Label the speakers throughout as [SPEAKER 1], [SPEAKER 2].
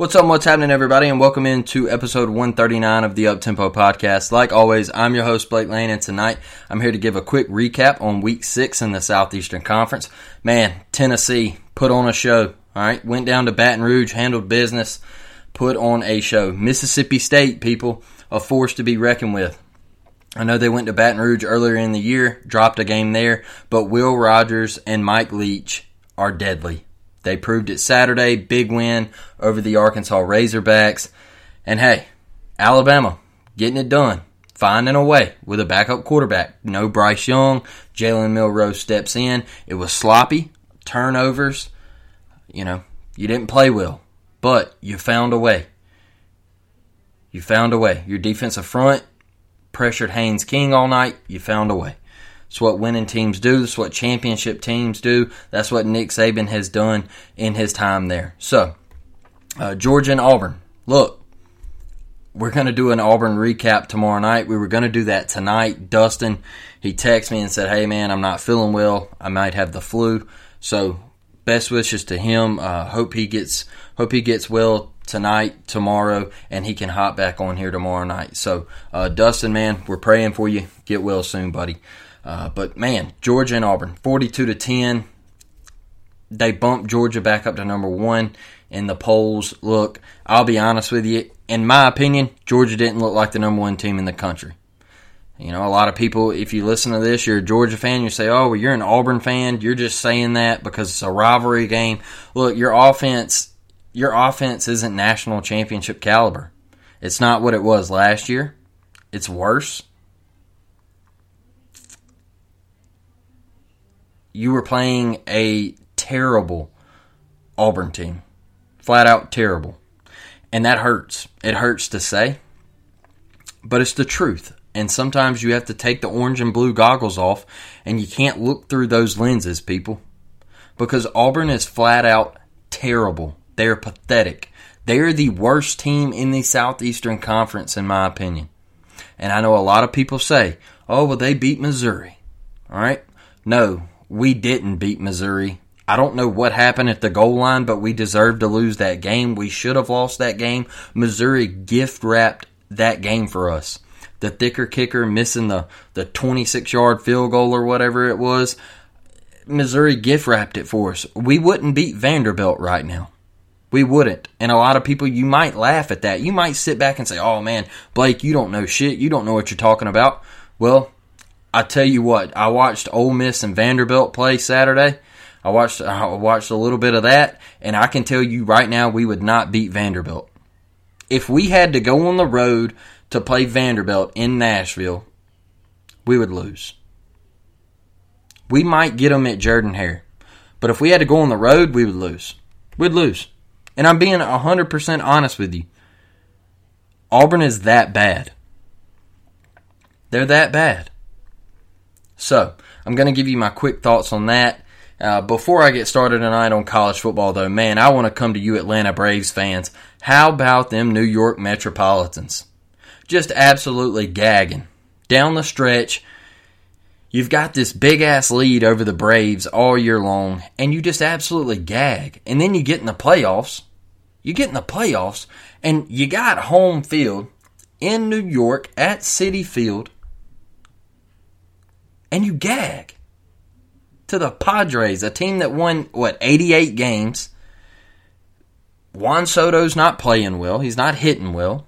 [SPEAKER 1] What's up, what's happening, everybody, and welcome into episode 139 of the Uptempo Podcast. Like always, I'm your host, Blake Lane, and tonight I'm here to give a quick recap on week six in the Southeastern Conference. Man, Tennessee put on a show, all right? Went down to Baton Rouge, handled business, put on a show. Mississippi State, people, a force to be reckoned with. I know they went to Baton Rouge earlier in the year, dropped a game there, but Will Rogers and Mike Leach are deadly. They proved it Saturday, big win over the Arkansas Razorbacks. And hey, Alabama getting it done, finding a way with a backup quarterback. No Bryce Young, Jalen Milroe steps in. It was sloppy, turnovers. You know, you didn't play well, but you found a way. You found a way. Your defensive front pressured Haynes King all night. You found a way. It's what winning teams do. It's what championship teams do. That's what Nick Saban has done in his time there. So, uh, Georgia and Auburn. Look, we're going to do an Auburn recap tomorrow night. We were going to do that tonight. Dustin, he texted me and said, "Hey man, I'm not feeling well. I might have the flu." So, best wishes to him. Uh, hope he gets hope he gets well tonight, tomorrow, and he can hop back on here tomorrow night. So, uh, Dustin, man, we're praying for you. Get well soon, buddy. Uh, but man, Georgia and Auburn, 42 to 10. They bumped Georgia back up to number one in the polls. Look, I'll be honest with you. In my opinion, Georgia didn't look like the number one team in the country. You know, a lot of people, if you listen to this, you're a Georgia fan, you say, oh, well, you're an Auburn fan. You're just saying that because it's a rivalry game. Look, your offense, your offense isn't national championship caliber. It's not what it was last year. It's worse. You were playing a terrible Auburn team. Flat out terrible. And that hurts. It hurts to say, but it's the truth. And sometimes you have to take the orange and blue goggles off, and you can't look through those lenses, people. Because Auburn is flat out terrible. They're pathetic. They're the worst team in the Southeastern Conference, in my opinion. And I know a lot of people say, oh, well, they beat Missouri. All right? No, we didn't beat Missouri. I don't know what happened at the goal line, but we deserved to lose that game. We should have lost that game. Missouri gift wrapped that game for us. The thicker kicker missing the, the 26 yard field goal or whatever it was. Missouri gift wrapped it for us. We wouldn't beat Vanderbilt right now. We wouldn't. And a lot of people, you might laugh at that. You might sit back and say, oh man, Blake, you don't know shit. You don't know what you're talking about. Well, I tell you what, I watched Ole Miss and Vanderbilt play Saturday. I watched I watched a little bit of that, and I can tell you right now we would not beat Vanderbilt. If we had to go on the road to play Vanderbilt in Nashville, we would lose. We might get them at Jordan Hare, but if we had to go on the road, we would lose. We'd lose. And I'm being 100% honest with you. Auburn is that bad. They're that bad. So, I'm going to give you my quick thoughts on that. Uh, before I get started tonight on college football, though, man, I want to come to you, Atlanta Braves fans. How about them New York Metropolitans? Just absolutely gagging. Down the stretch, you've got this big ass lead over the Braves all year long, and you just absolutely gag. And then you get in the playoffs. You get in the playoffs, and you got home field in New York at Citi Field and you gag to the Padres, a team that won what 88 games. Juan Soto's not playing well. He's not hitting well.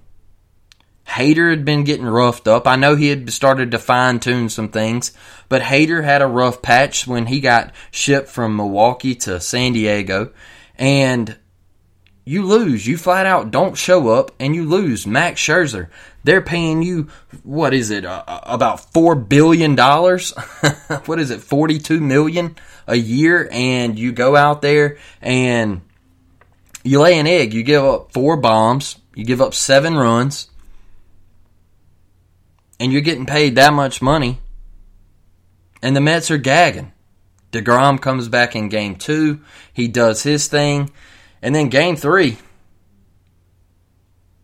[SPEAKER 1] Hader had been getting roughed up. I know he had started to fine tune some things, but Hader had a rough patch when he got shipped from Milwaukee to San Diego. And you lose. You flat out don't show up and you lose. Max Scherzer, they're paying you, what is it, uh, about $4 billion? what is it, 42 million a year? And you go out there and you lay an egg. You give up four bombs. You give up seven runs. And you're getting paid that much money. And the Mets are gagging. DeGrom comes back in game two. He does his thing. And then game three,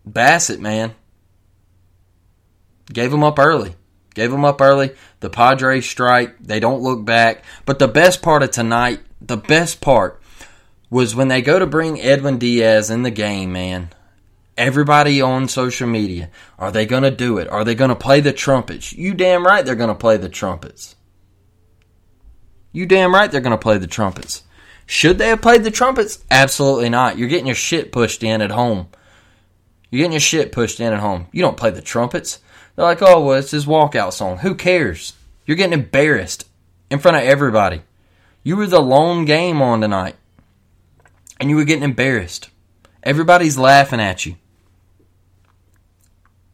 [SPEAKER 1] Bassitt, man, gave him up early. Gave him up early. The Padres strike. They don't look back. But the best part of tonight, the best part was when they go to bring Edwin Diaz in the game, man. Everybody on social media, are they going to do it? Are they going to play the trumpets? You damn right they're going to play the trumpets. You damn right they're going to play the trumpets. Should they have played the trumpets? Absolutely not. You're getting your shit pushed in at home. You're getting your shit pushed in at home. You don't play the trumpets. They're like, oh, well, it's his walkout song. Who cares? You're getting embarrassed in front of everybody. You were the lone game on tonight, and you were getting embarrassed. Everybody's laughing at you.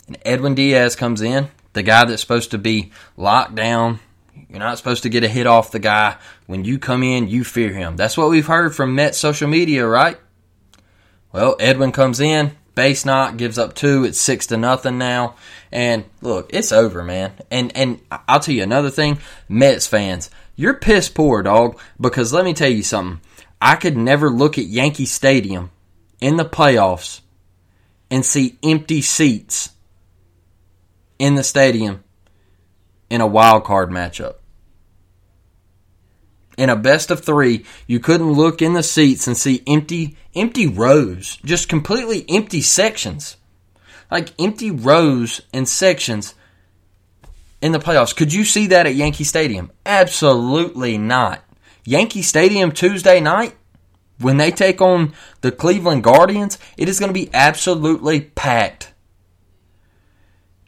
[SPEAKER 1] And Edwin Diaz comes in, the guy that's supposed to be locked down, you're not supposed to get a hit off the guy. When you come in, you fear him. That's what we've heard from Met social media, right? Well, Edwin comes in, base knock, gives up two. It's six to nothing now. And look, it's over, man. And and I'll tell you another thing, Mets fans, you're piss poor, dog. Because let me tell you something. I could never look at Yankee Stadium in the playoffs and see empty seats in the stadium in a wild card matchup. In a best of three, you couldn't look in the seats and see empty, empty rows, just completely empty sections, like empty rows and sections in the playoffs. Could you see that at Yankee Stadium? Absolutely not. Yankee Stadium Tuesday night, when they take on the Cleveland Guardians, it is going to be absolutely packed.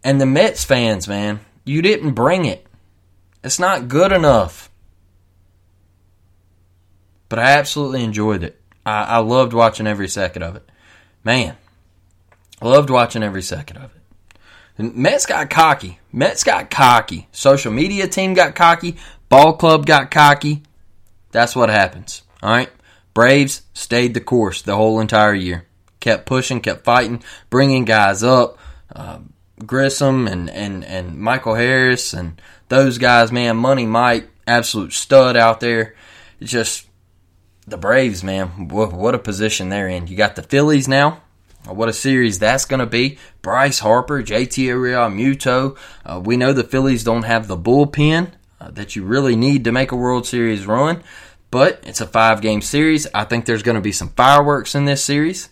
[SPEAKER 1] And the Mets fans, man, you didn't bring it. It's not good enough. But I absolutely enjoyed it. I, I loved watching every second of it. Man, loved watching every second of it. Mets got cocky. Mets got cocky. Social media team got cocky. Ball club got cocky. That's what happens. All right. Braves stayed the course the whole entire year. Kept pushing, kept fighting, bringing guys up. Um, Grissom and, and, and Michael Harris and those guys, man, Money Mike, absolute stud out there. It's just the Braves, man, what, a position they're in. You got the Phillies now. What a series that's going to be. Bryce Harper, JT Realmuto. Uh, we know the Phillies don't have the bullpen uh, that you really need to make a World Series run, but it's a five game series. I think there's going to be some fireworks in this series.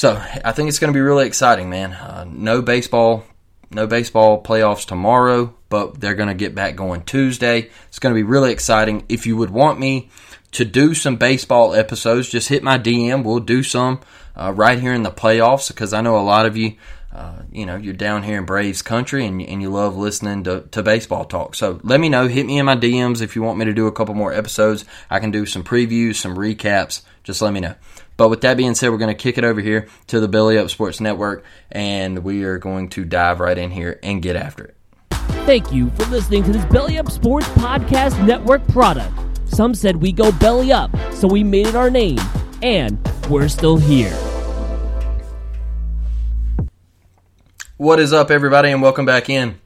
[SPEAKER 1] So I think it's going to be really exciting, man. Uh, no baseball, no baseball playoffs tomorrow, but they're going to get back going Tuesday. It's going to be really exciting. If you would want me to do some baseball episodes, just hit my DM. We'll do some uh, right here in the playoffs because I know a lot of you. Uh, you know, you're down here in Braves country and, and you love listening to, to baseball talk. So let me know. Hit me in my DMs if you want me to do a couple more episodes. I can do some previews, some recaps. Just let me know. But with that being said, we're going to kick it over here to the Belly Up Sports Network, and we are going to dive right in here and get after it.
[SPEAKER 2] Thank you for listening to this Belly Up Sports Podcast Network product. Some said we go belly up, so we made it our name, and we're still here.
[SPEAKER 1] What is up, everybody, and welcome back in.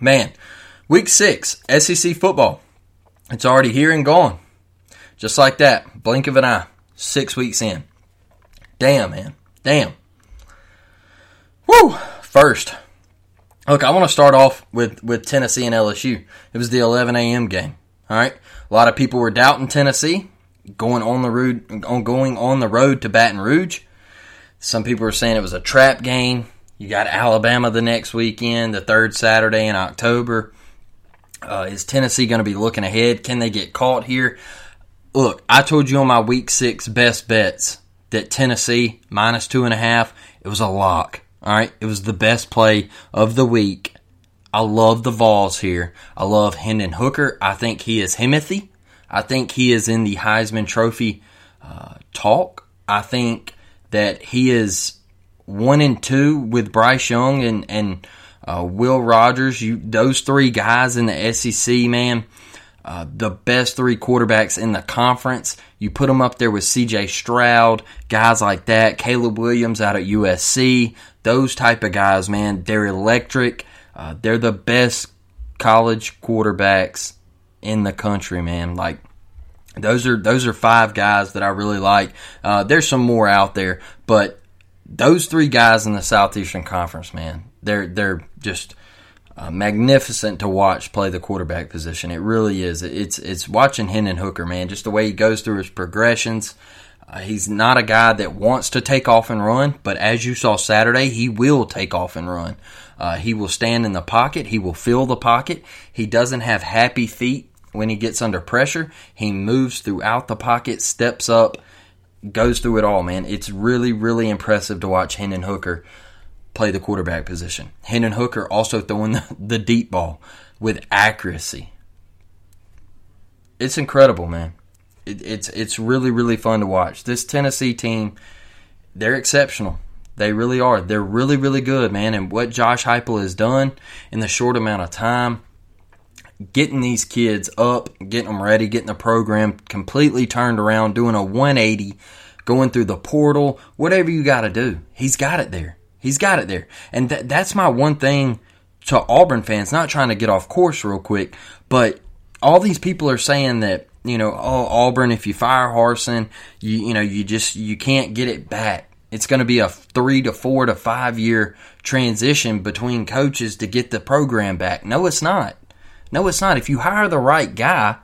[SPEAKER 1] Man, week six, SEC football. It's already here and gone. Just like that, blink of an eye, six weeks in. Damn, man. Damn. Woo! First, look, I want to start off with, with Tennessee and LSU. It was the 11 a.m. game. All right, a lot of people were doubting Tennessee going on the road, on going on the road to Baton Rouge. Some people were saying it was a trap game. You got Alabama the next weekend, the third Saturday in October. Uh, is Tennessee going to be looking ahead? Can they get caught here? Look, I told you on my week six best bets that Tennessee minus two and a half, it was a lock. All right. It was the best play of the week. I love the Vols here. I love Hendon Hooker. I think he is Himothy. I think he is in the Heisman Trophy uh, talk. I think that he is one and two with Bryce Young and and uh, Will Rogers. You those three guys in the SEC, man. Uh, the best three quarterbacks in the conference. You put them up there with C.J. Stroud, guys like that, Caleb Williams out at USC. Those type of guys, man, they're electric. Uh, they're the best college quarterbacks in the country, man. Like those are those are five guys that I really like. Uh, there's some more out there, but those three guys in the Southeastern Conference, man, they're they're just uh, magnificent to watch play the quarterback position. It really is. It's it's watching Hendon Hooker, man. Just the way he goes through his progressions. Uh, he's not a guy that wants to take off and run, but as you saw Saturday, he will take off and run. Uh, he will stand in the pocket. He will fill the pocket. He doesn't have happy feet when he gets under pressure. He moves throughout the pocket, steps up, goes through it all, man. It's really, really impressive to watch Hendon Hooker play the quarterback position. Hendon Hooker also throwing the, the deep ball with accuracy. It's incredible, man. It, it's it's really really fun to watch. This Tennessee team, they're exceptional. They really are. They're really really good, man. And what Josh Heupel has done in the short amount of time, getting these kids up, getting them ready, getting the program completely turned around, doing a 180, going through the portal, whatever you got to do. He's got it there. He's got it there. And th- that's my one thing to Auburn fans, not trying to get off course real quick, but all these people are saying that, you know, oh, Auburn, if you fire Harsin, you, you know, you just, you can't get it back. It's going to be a three to four to five year transition between coaches to get the program back. No, it's not. No, it's not. If you hire the right guy,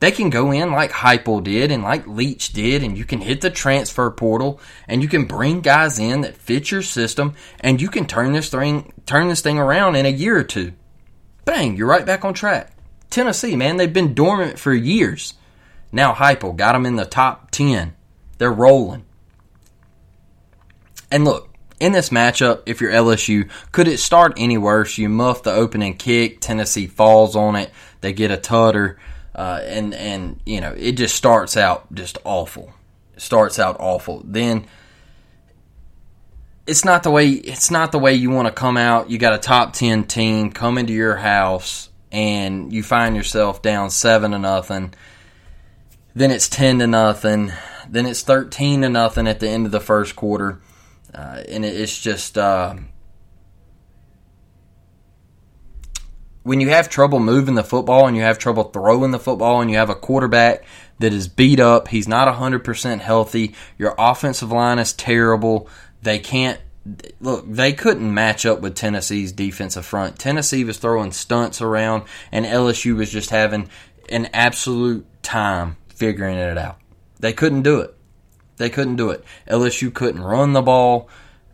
[SPEAKER 1] they can go in like Heupel did and like Leach did, and you can hit the transfer portal and you can bring guys in that fit your system, and you can turn this thing turn this thing around in a year or two. Bang, you're right back on track. Tennessee, man, they've been dormant for years. Now Heupel got them in the top ten. They're rolling. And look, in this matchup, if you're LSU, could it start any worse? You muff the opening kick, Tennessee falls on it, they get a tutter, uh, and and you know it just starts out just awful. It starts out awful. Then it's not the way it's not the way you want to come out. You got a top ten team come into your house and you find yourself down seven to nothing. Then it's ten to nothing. Then it's thirteen to nothing at the end of the first quarter uh, and it's just uh, when you have trouble moving the football and you have trouble throwing the football and you have a quarterback that is beat up, he's not 100% healthy, your offensive line is terrible, they can't look, they couldn't match up with Tennessee's defensive front. Tennessee was throwing stunts around, and LSU was just having an absolute time figuring it out. They couldn't do it. They couldn't do it. LSU couldn't run the ball.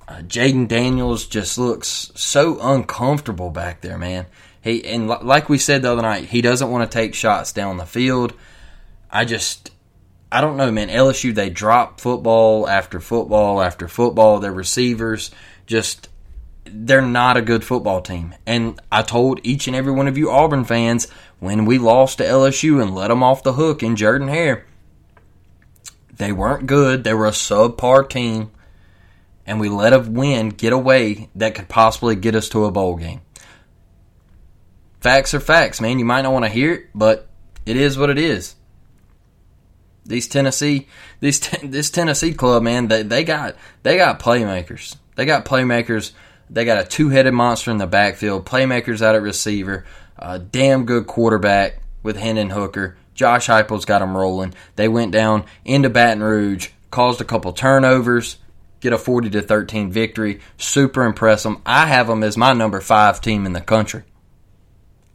[SPEAKER 1] Uh, Jayden Daniels just looks so uncomfortable back there, man. He and l- like we said the other night, he doesn't want to take shots down the field. I just, I don't know, man. LSU they drop football after football after football. Their receivers just they're not a good football team. And I told each and every one of you Auburn fans when we lost to LSU and let them off the hook in Jordan Hare they weren't good. They were a subpar team. And we let a win get away that could possibly get us to a bowl game. Facts are facts, man. You might not want to hear it, but it is what it is. These Tennessee, these this Tennessee club, man, they, they got they got playmakers. They got playmakers. They got a two-headed monster in the backfield. Playmakers out at receiver. A damn good quarterback with Hendon Hooker. Josh Heupel's got them rolling. They went down into Baton Rouge, caused a couple turnovers, get a 40 to 13 victory. Super impress them. I have them as my number five team in the country.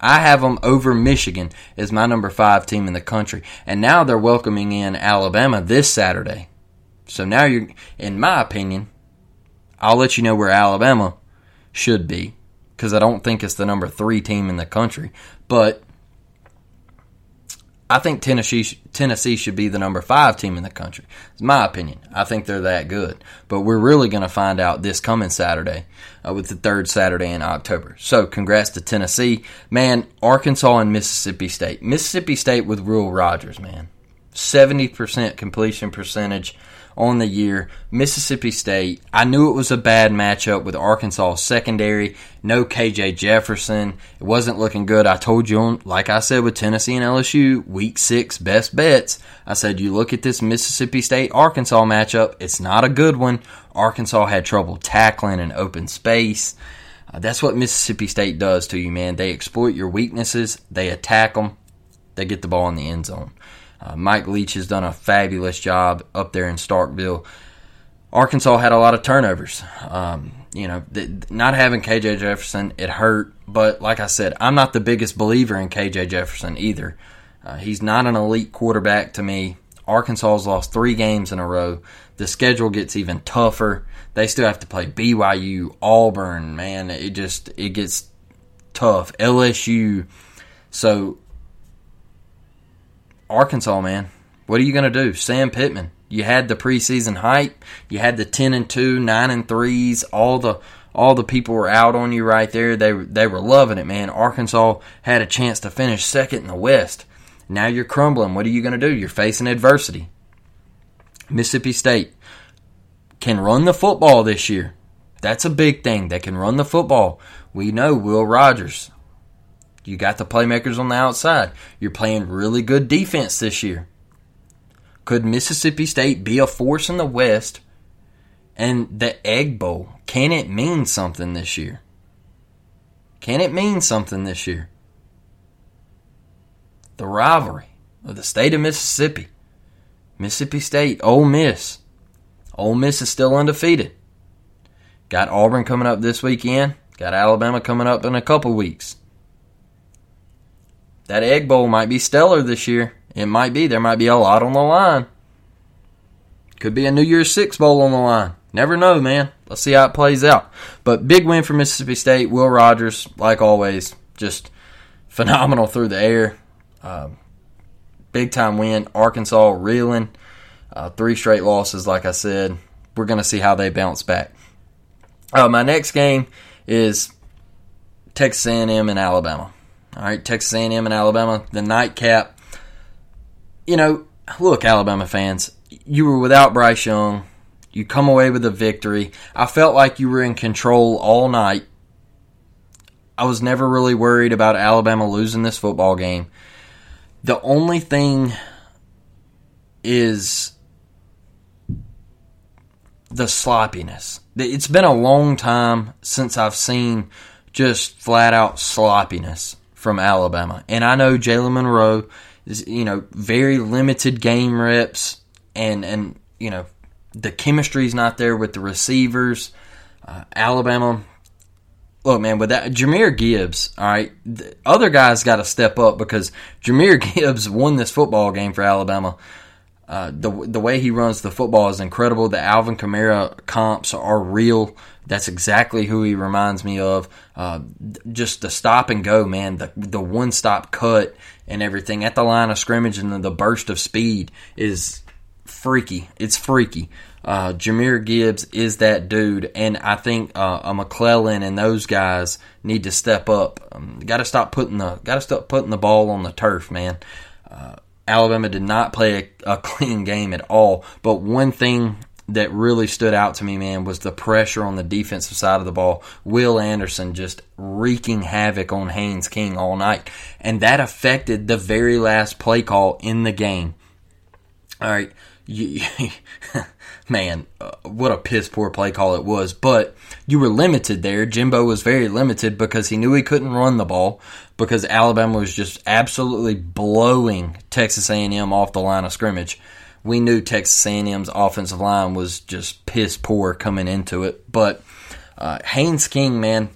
[SPEAKER 1] I have them over Michigan as my number five team in the country. And now they're welcoming in Alabama this Saturday. So now you're, in my opinion, I'll let you know where Alabama should be because I don't think it's the number three team in the country. But I think Tennessee Tennessee should be the number five team in the country. It's my opinion. I think they're that good. But we're really going to find out this coming Saturday uh, with the third Saturday in October. So congrats to Tennessee, man. Arkansas and Mississippi State. Mississippi State with Will Rogers, man. Seventy percent completion percentage on the year. Mississippi State, I knew it was a bad matchup with Arkansas secondary. No KJ Jefferson. It wasn't looking good. I told you, on, like I said with Tennessee and LSU, week six best bets. I said, you look at this Mississippi State Arkansas matchup, it's not a good one. Arkansas had trouble tackling in open space. Uh, that's what Mississippi State does to you, man. They exploit your weaknesses, they attack them, they get the ball in the end zone. Uh, Mike Leach has done a fabulous job up there in Starkville. Arkansas had a lot of turnovers. Um, you know, th- not having KJ Jefferson, it hurt. But like I said, I'm not the biggest believer in KJ Jefferson either. Uh, he's not an elite quarterback to me. Arkansas has lost three games in a row. The schedule gets even tougher. They still have to play BYU, Auburn. Man, it just it gets tough. LSU. So Arkansas, man. What are you going to do? Sam Pittman. You had the preseason hype. You had the 10 and 2, 9 and 3s. All the all the people were out on you right there. They they were loving it, man. Arkansas had a chance to finish second in the West. Now you're crumbling. What are you going to do? You're facing adversity. Mississippi State can run the football this year. That's a big thing. They can run the football. We know Will Rogers, you got the playmakers on the outside. You're playing really good defense this year. Could Mississippi State be a force in the West? And the Egg Bowl, can it mean something this year? Can it mean something this year? The rivalry of the state of Mississippi. Mississippi State, Ole Miss. Ole Miss is still undefeated. Got Auburn coming up this weekend. Got Alabama coming up in a couple weeks that Egg Bowl might be stellar this year. It might be. There might be a lot on the line. Could be a New Year's Six Bowl on the line. Never know, man. Let's see how it plays out. But big win for Mississippi State. Will Rogers, like always, just phenomenal through the air. Uh, big time win. Arkansas reeling. Uh, three straight losses, like I said. We're going to see how they bounce back. Uh, my next game is Texas A&M and Alabama. All right, Texas A&M and Alabama, the nightcap. You know, look, Alabama fans, you were without Bryce Young. You come away with a victory. I felt like you were in control all night. I was never really worried about Alabama losing this football game. The only thing is the sloppiness. It's been a long time since I've seen just flat out sloppiness from Alabama. And I know Jalen Monroe is, you know, very limited game reps and, and, you know, the chemistry's not there with the receivers. Uh, Alabama, look, man, with that, Jahmyr Gibbs, all right, the other guys got to step up because Jahmyr Gibbs won this football game for Alabama. Uh, the the way he runs the football is incredible. The Alvin Kamara comps are real. That's exactly who he reminds me of. Uh, just the stop and go, man. The the one stop cut and everything at the line of scrimmage and the burst of speed is freaky. It's freaky. Uh, Jahmyr Gibbs is that dude, and I think uh, a McClellan and those guys need to step up. Um, got to stop putting the got to stop putting the ball on the turf, man. Uh, Alabama did not play a, a clean game at all. But one thing that really stood out to me, man, was the pressure on the defensive side of the ball. Will Anderson just wreaking havoc on Haynes King all night. And that affected the very last play call in the game. All right. You, man, uh, what a piss poor play call it was. But you were limited there. Jimbo was very limited because he knew he couldn't run the ball because Alabama was just absolutely blowing Texas A&M off the line of scrimmage. We knew Texas A&M's offensive line was just piss poor coming into it. But uh, Haynes King, man,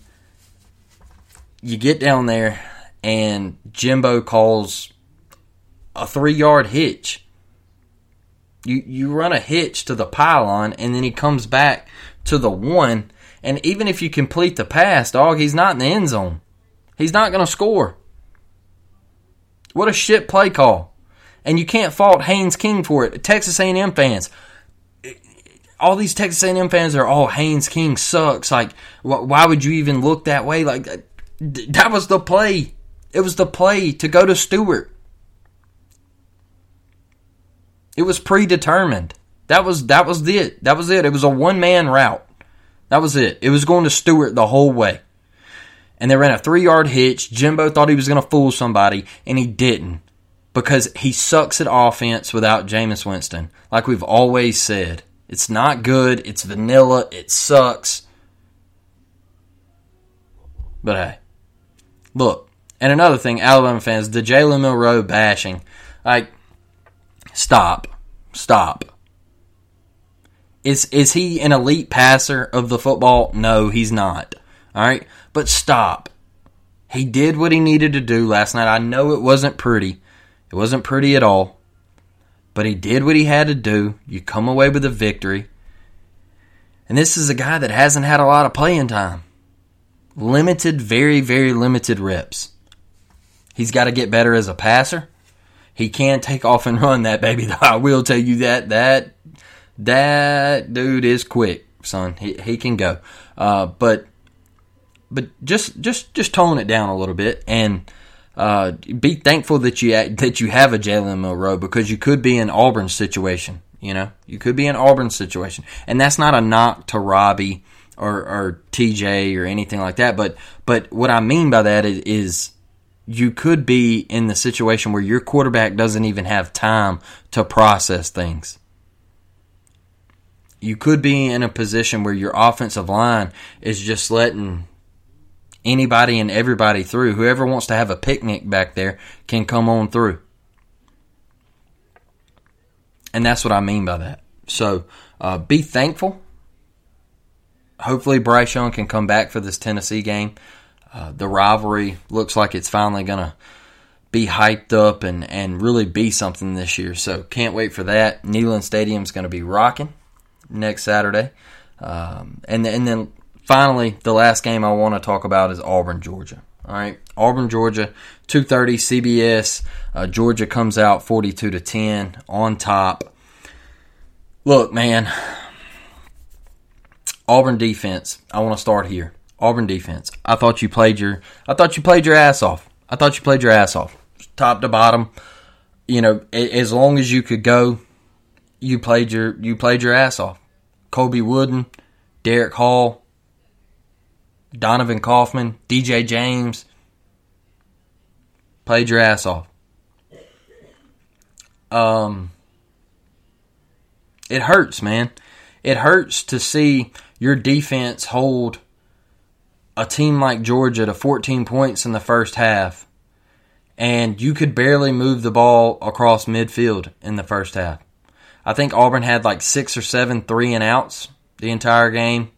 [SPEAKER 1] you get down there and Jimbo calls a three yard hitch you you run a hitch to the pylon, and then he comes back to the one. And even if you complete the pass, dog, he's not in the end zone. He's not going to score. What a shit play call. and you can't fault Haynes King for it. Texas A&M fans, all these Texas A&M fans are, oh, Haynes King sucks. Like, wh- why would you even look that way? Like, uh, that was the play. It was the play to go to Stewart. It was predetermined. That was that was it. That was it. It was a one man route. That was it. It was going to Stewart the whole way. And they ran a three yard hitch. Jimbo thought he was going to fool somebody, and he didn't because he sucks at offense without Jameis Winston. Like we've always said, it's not good. It's vanilla. It sucks. But hey, look. And another thing, Alabama fans, the Jalen Milroe bashing. Like, stop. Stop. Is is he an elite passer of the football? No, he's not. All right, but stop. He did what he needed to do last night. I know it wasn't pretty. It wasn't pretty at all. But he did what he had to do. You come away with a victory. And this is a guy that hasn't had a lot of playing time. Limited, very, very limited reps. He's got to get better as a passer. He can take off and run that baby. I will tell you that that that dude is quick, son. He he can go. Uh, but but just just just tone it down a little bit and uh, be thankful that you that you have a Jalen Milroe because you could be in Auburn's situation. You know, you could be in Auburn's situation, and that's not a knock to Robbie or, or TJ or anything like that. But but what I mean by that is, is you could be in the situation where your quarterback doesn't even have time to process things. You could be in a position where your offensive line is just letting anybody and everybody through. Whoever wants to have a picnic back there can come on through. And that's what I mean by that. So uh, be thankful. Hopefully, Bryce Young can come back for this Tennessee game. Uh, the rivalry looks like it's finally going to be hyped up and, and really be something this year. So can't wait for that. Neyland Stadium is going to be rocking next Saturday. Um, and, and then finally, the last game I want to talk about is Auburn, Georgia. All right, Auburn, Georgia, two thirty CBS. Uh, Georgia comes out forty two to ten on top. Look, man, Auburn defense. I want to start here. Auburn defense. I thought you played your. I thought you played your ass off. I thought you played your ass off, top to bottom. You know, as long as you could go, you played your you played your ass off. Colby Wooden, Derick Hall, Donovan Kaufman, DJ James. Played your ass off. Um, it hurts, man. It hurts to see your defense hold a team like Georgia to 14 points in the first half, and you could barely move the ball across midfield in the first half. I think Auburn had like six or seven three and outs the entire game.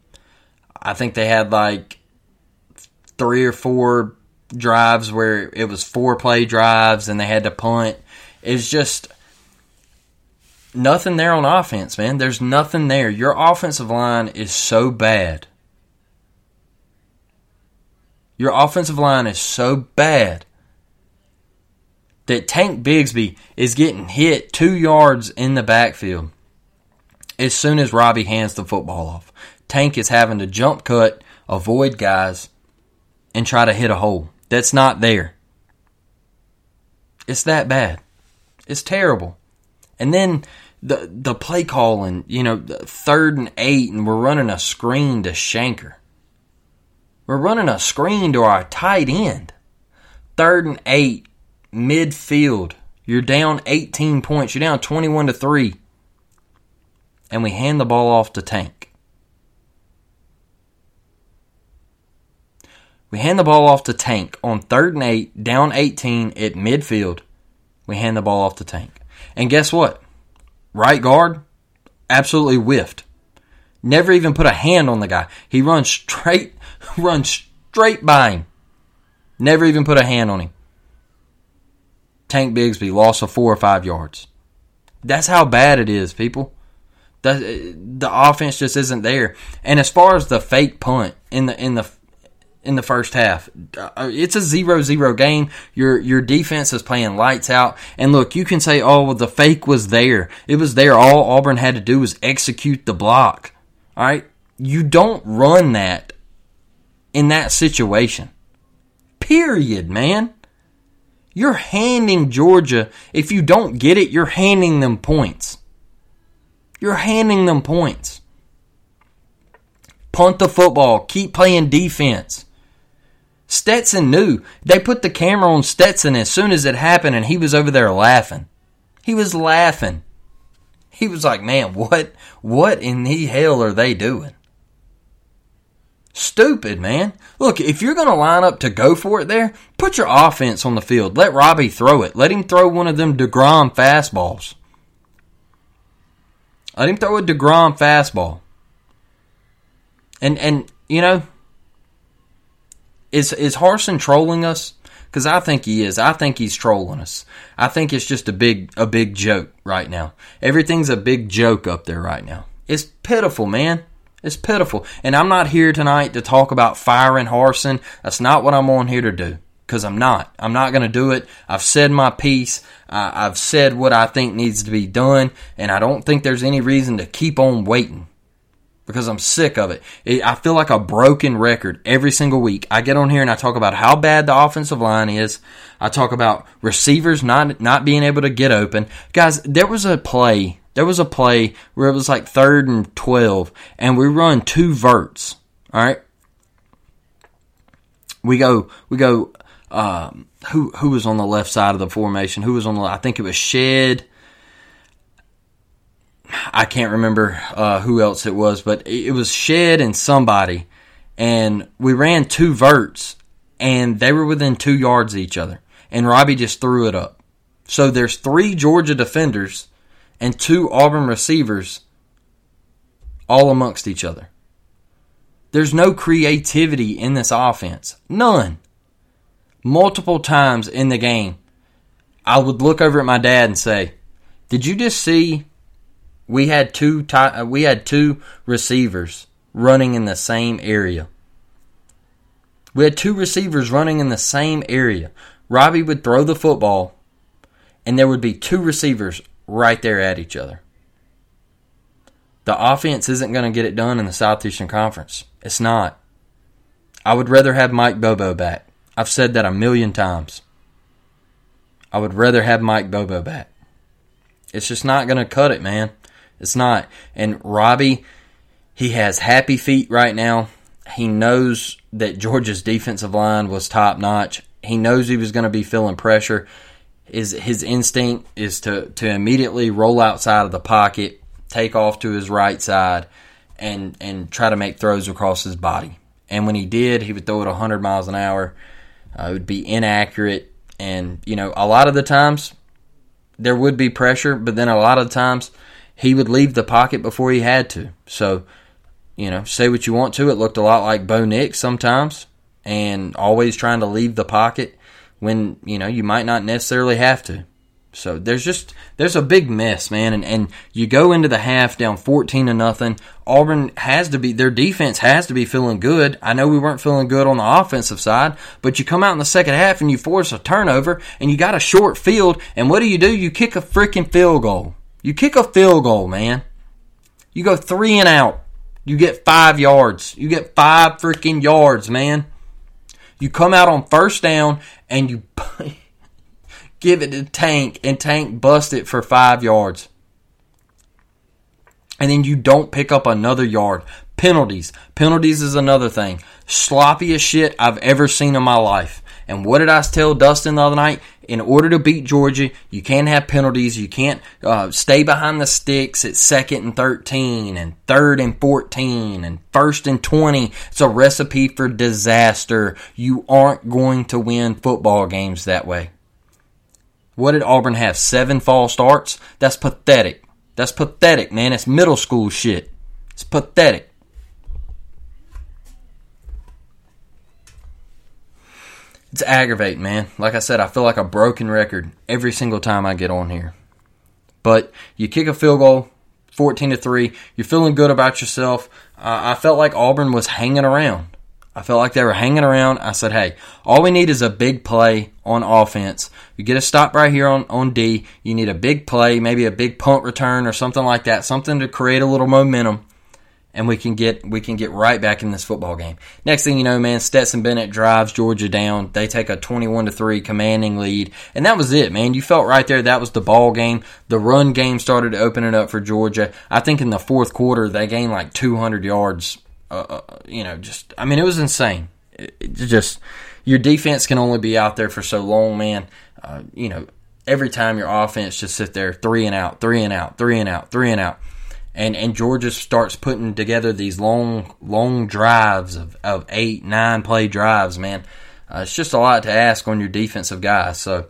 [SPEAKER 1] I think they had like three or four drives where it was four play drives and they had to punt. It's just nothing there on offense, man. There's nothing there. Your offensive line is so bad. Your offensive line is so bad that Tank Bigsby is getting hit two yards in the backfield as soon as Robbie hands the football off. Tank is having to jump cut, avoid guys, and try to hit a hole that's not there. It's that bad. It's terrible. And then the the play calling, you know, third and eight, and we're running a screen to Shenker. We're running a screen to our tight end. Third and eight, midfield. You're down 18 points. You're down 21 to 3. And we hand the ball off to Tank. We hand the ball off to Tank on third and eight, down 18 at midfield. We hand the ball off to Tank. And guess what? Right guard absolutely whiffed. Never even put a hand on the guy. He runs straight, runs straight by him. Never even put a hand on him. Tank Bigsby lost of four or five yards. That's how bad it is, people. The, the offense just isn't there. And as far as the fake punt in the in the in the first half. Uh, it's a 0-0 game. Your your defense is playing lights out. And look, you can say, "Oh, well, the fake was there. It was there. All Auburn had to do was execute the block." All right? You don't run that in that situation. Period, man. You're handing Georgia, if you don't get it, you're handing them points. You're handing them points. Punt the football. Keep playing defense. Stetson knew. They put the camera on Stetson as soon as it happened, and he was over there laughing. He was laughing. He was like, man, what, what in the hell are they doing? Stupid, man. Look, if you're going to line up to go for it there, put your offense on the field. Let Robbie throw it. Let him throw one of them DeGrom fastballs. Let him throw a DeGrom fastball. And and you know, is is Harsin trolling us? Because I think he is. I think he's trolling us. I think it's just a big a big joke right now. Everything's a big joke up there right now. It's pitiful, man. It's pitiful. And I'm not here tonight to talk about firing Harsin. That's not what I'm on here to do. Because I'm not. I'm not going to do it. I've said my piece. I've said what I think needs to be done. And I don't think there's any reason to keep on waiting because I'm sick of it. it. I feel like a broken record every single week. I get on here and I talk about how bad the offensive line is. I talk about receivers not not being able to get open. Guys, there was a play. There was a play where it was like third and twelve, and we run two verts. All right, we go we go. Um, who who was on the left side of the formation? Who was on the? I think it was Shed I can't remember uh, who else it was, but it was Shed and somebody, and we ran two verts, and they were within two yards of each other, and Robbie just threw it up. So there's three Georgia defenders and two Auburn receivers all amongst each other. There's no creativity in this offense. None. Multiple times in the game, I would look over at my dad and say, Did you just see we had two uh, we had two receivers running in the same area. We had two receivers running in the same area. Robbie would throw the football, and there would be two receivers right there at each other. The offense isn't going to get it done in the Southeastern Conference. It's not. I would rather have Mike Bobo back. I've said that a million times. I would rather have Mike Bobo back. It's just not going to cut it, man. It's not. And Robbie, he has happy feet right now. He knows that Georgia's defensive line was top notch. He knows he was going to be feeling pressure. His his instinct is to to immediately roll outside of the pocket, take off to his right side, and and try to make throws across his body. And when he did, he would throw it 100 miles an hour. Uh, it would be inaccurate, and you know a lot of the times there would be pressure, but then a lot of the times he would leave the pocket before he had to. So, you know, say what you want to. It looked a lot like Bo Nix sometimes, and always trying to leave the pocket when you know you might not necessarily have to. So there's just there's a big mess, man, and and you go into the half down 14 to nothing. Auburn has to be their defense has to be feeling good. I know we weren't feeling good on the offensive side, but you come out in the second half and you force a turnover and you got a short field, and what do you do? You kick a freaking field goal. You kick a field goal, man. You go three and out. You get five yards. You get five freaking yards, man. You come out on first down and you give it to Tank, and Tank bust it for five yards. And then you don't pick up another yard. Penalties. Penalties is another thing. Sloppiest shit I've ever seen in my life. And what did I tell Dustin the other night? In order to beat Georgia, you can't have penalties. You can't uh, stay behind the sticks at second and 13 and third and 14 and first and 20. It's a recipe for disaster. You aren't going to win football games that way. What did Auburn have? Seven false starts? That's pathetic. That's pathetic, man. It's middle school shit. It's pathetic. It's aggravating, man. Like I said, I feel like a broken record every single time I get on here. But you kick a field goal, 14 to 3. You're feeling good about yourself. Uh, I felt like Auburn was hanging around. I felt like they were hanging around. I said, hey, all we need is a big play on offense. You get a stop right here on, on D. You need a big play, maybe a big punt return or something like that, something to create a little momentum. And we can get we can get right back in this football game. Next thing you know, man, Stetson Bennett drives Georgia down. They take a twenty-one to three commanding lead, and that was it, man. You felt right there that was the ball game. The run game started to open it up for Georgia. I think in the fourth quarter they gained like two hundred yards uh, uh, you know, just I mean, it was insane. It, it just your defense can only be out there for so long, man. Uh, you know, every time your offense just sit there three and out, three and out, three and out, three and out, and and Georgia starts putting together these long long drives of of eight nine play drives, man. Uh, it's just a lot to ask on your defensive guys. So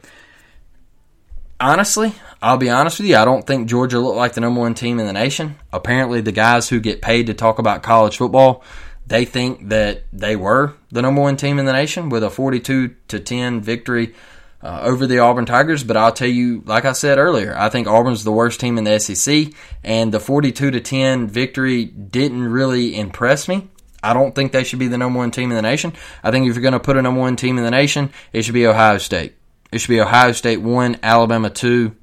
[SPEAKER 1] honestly, I'll be honest with you, I don't think Georgia looked like the number one team in the nation. Apparently, the guys who get paid to talk about college football, they think that they were the number one team in the nation with a 42 to 10 victory uh, over the Auburn Tigers. But I'll tell you, like I said earlier, I think Auburn's the worst team in the SEC, and the 42 to 10 victory didn't really impress me. I don't think they should be the number one team in the nation. I think if you're going to put a number one team in the nation, it should be Ohio State. It should be Ohio State 1, Alabama 2,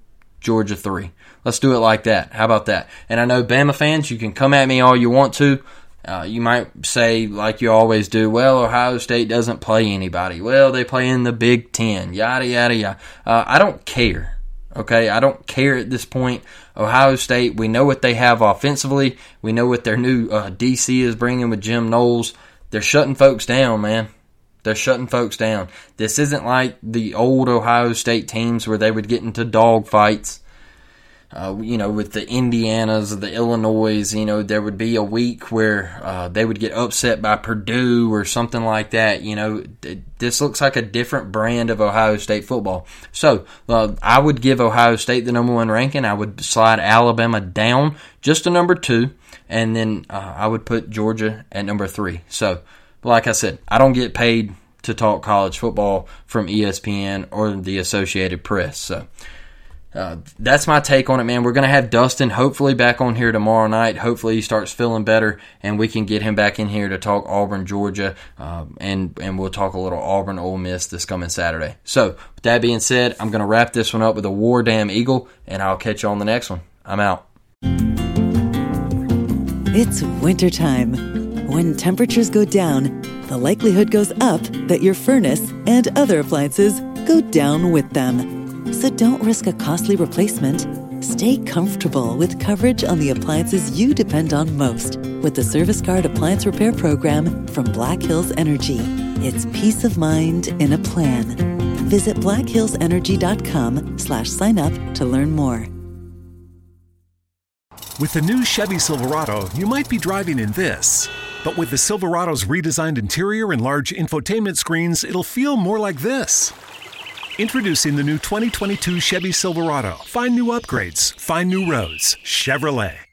[SPEAKER 1] Georgia 3. Let's do it like that. How about that? And I know Bama fans, you can come at me all you want to. Uh, you might say, like you always do, well, Ohio State doesn't play anybody. Well, they play in the Big Ten, yada, yada, yada. Uh, I don't care. Okay, I don't care at this point. Ohio State, we know what they have offensively. We know what their new uh, DC is bringing with Jim Knowles. They're shutting folks down, man. They're shutting folks down. This isn't like the old Ohio State teams where they would get into dog fights. Uh, you know, with the Indianas, the Illinois, you know, there would be a week where uh, they would get upset by Purdue or something like that. You know, this looks like a different brand of Ohio State football. So uh, I would give Ohio State the number one ranking. I would slide Alabama down just to number two, and then uh, I would put Georgia at number three. So like I said, I don't get paid to talk college football from ESPN or the Associated Press. So uh, that's my take on it, man. We're going to have Dustin hopefully back on here tomorrow night. Hopefully he starts feeling better and we can get him back in here to talk Auburn, Georgia, uh, and and we'll talk a little Auburn, Ole Miss this coming Saturday. So with that being said, I'm going to wrap this one up with a War Damn Eagle, and I'll catch you on the next one. I'm out.
[SPEAKER 3] It's wintertime when temperatures go down, the likelihood goes up that your furnace and other appliances go down with them. So don't risk a costly replacement. Stay comfortable with coverage on the appliances you depend on most with the Service Guard Appliance Repair Program from Black Hills Energy. It's peace of mind in a plan. Visit blackhillsenergy.com slash sign up to learn more.
[SPEAKER 4] With the new Chevy Silverado, you might be driving in this. But with the Silverado's redesigned interior and large infotainment screens, it'll feel more like this. Introducing the new 2022 Chevy Silverado. Find new upgrades, find new roads. Chevrolet.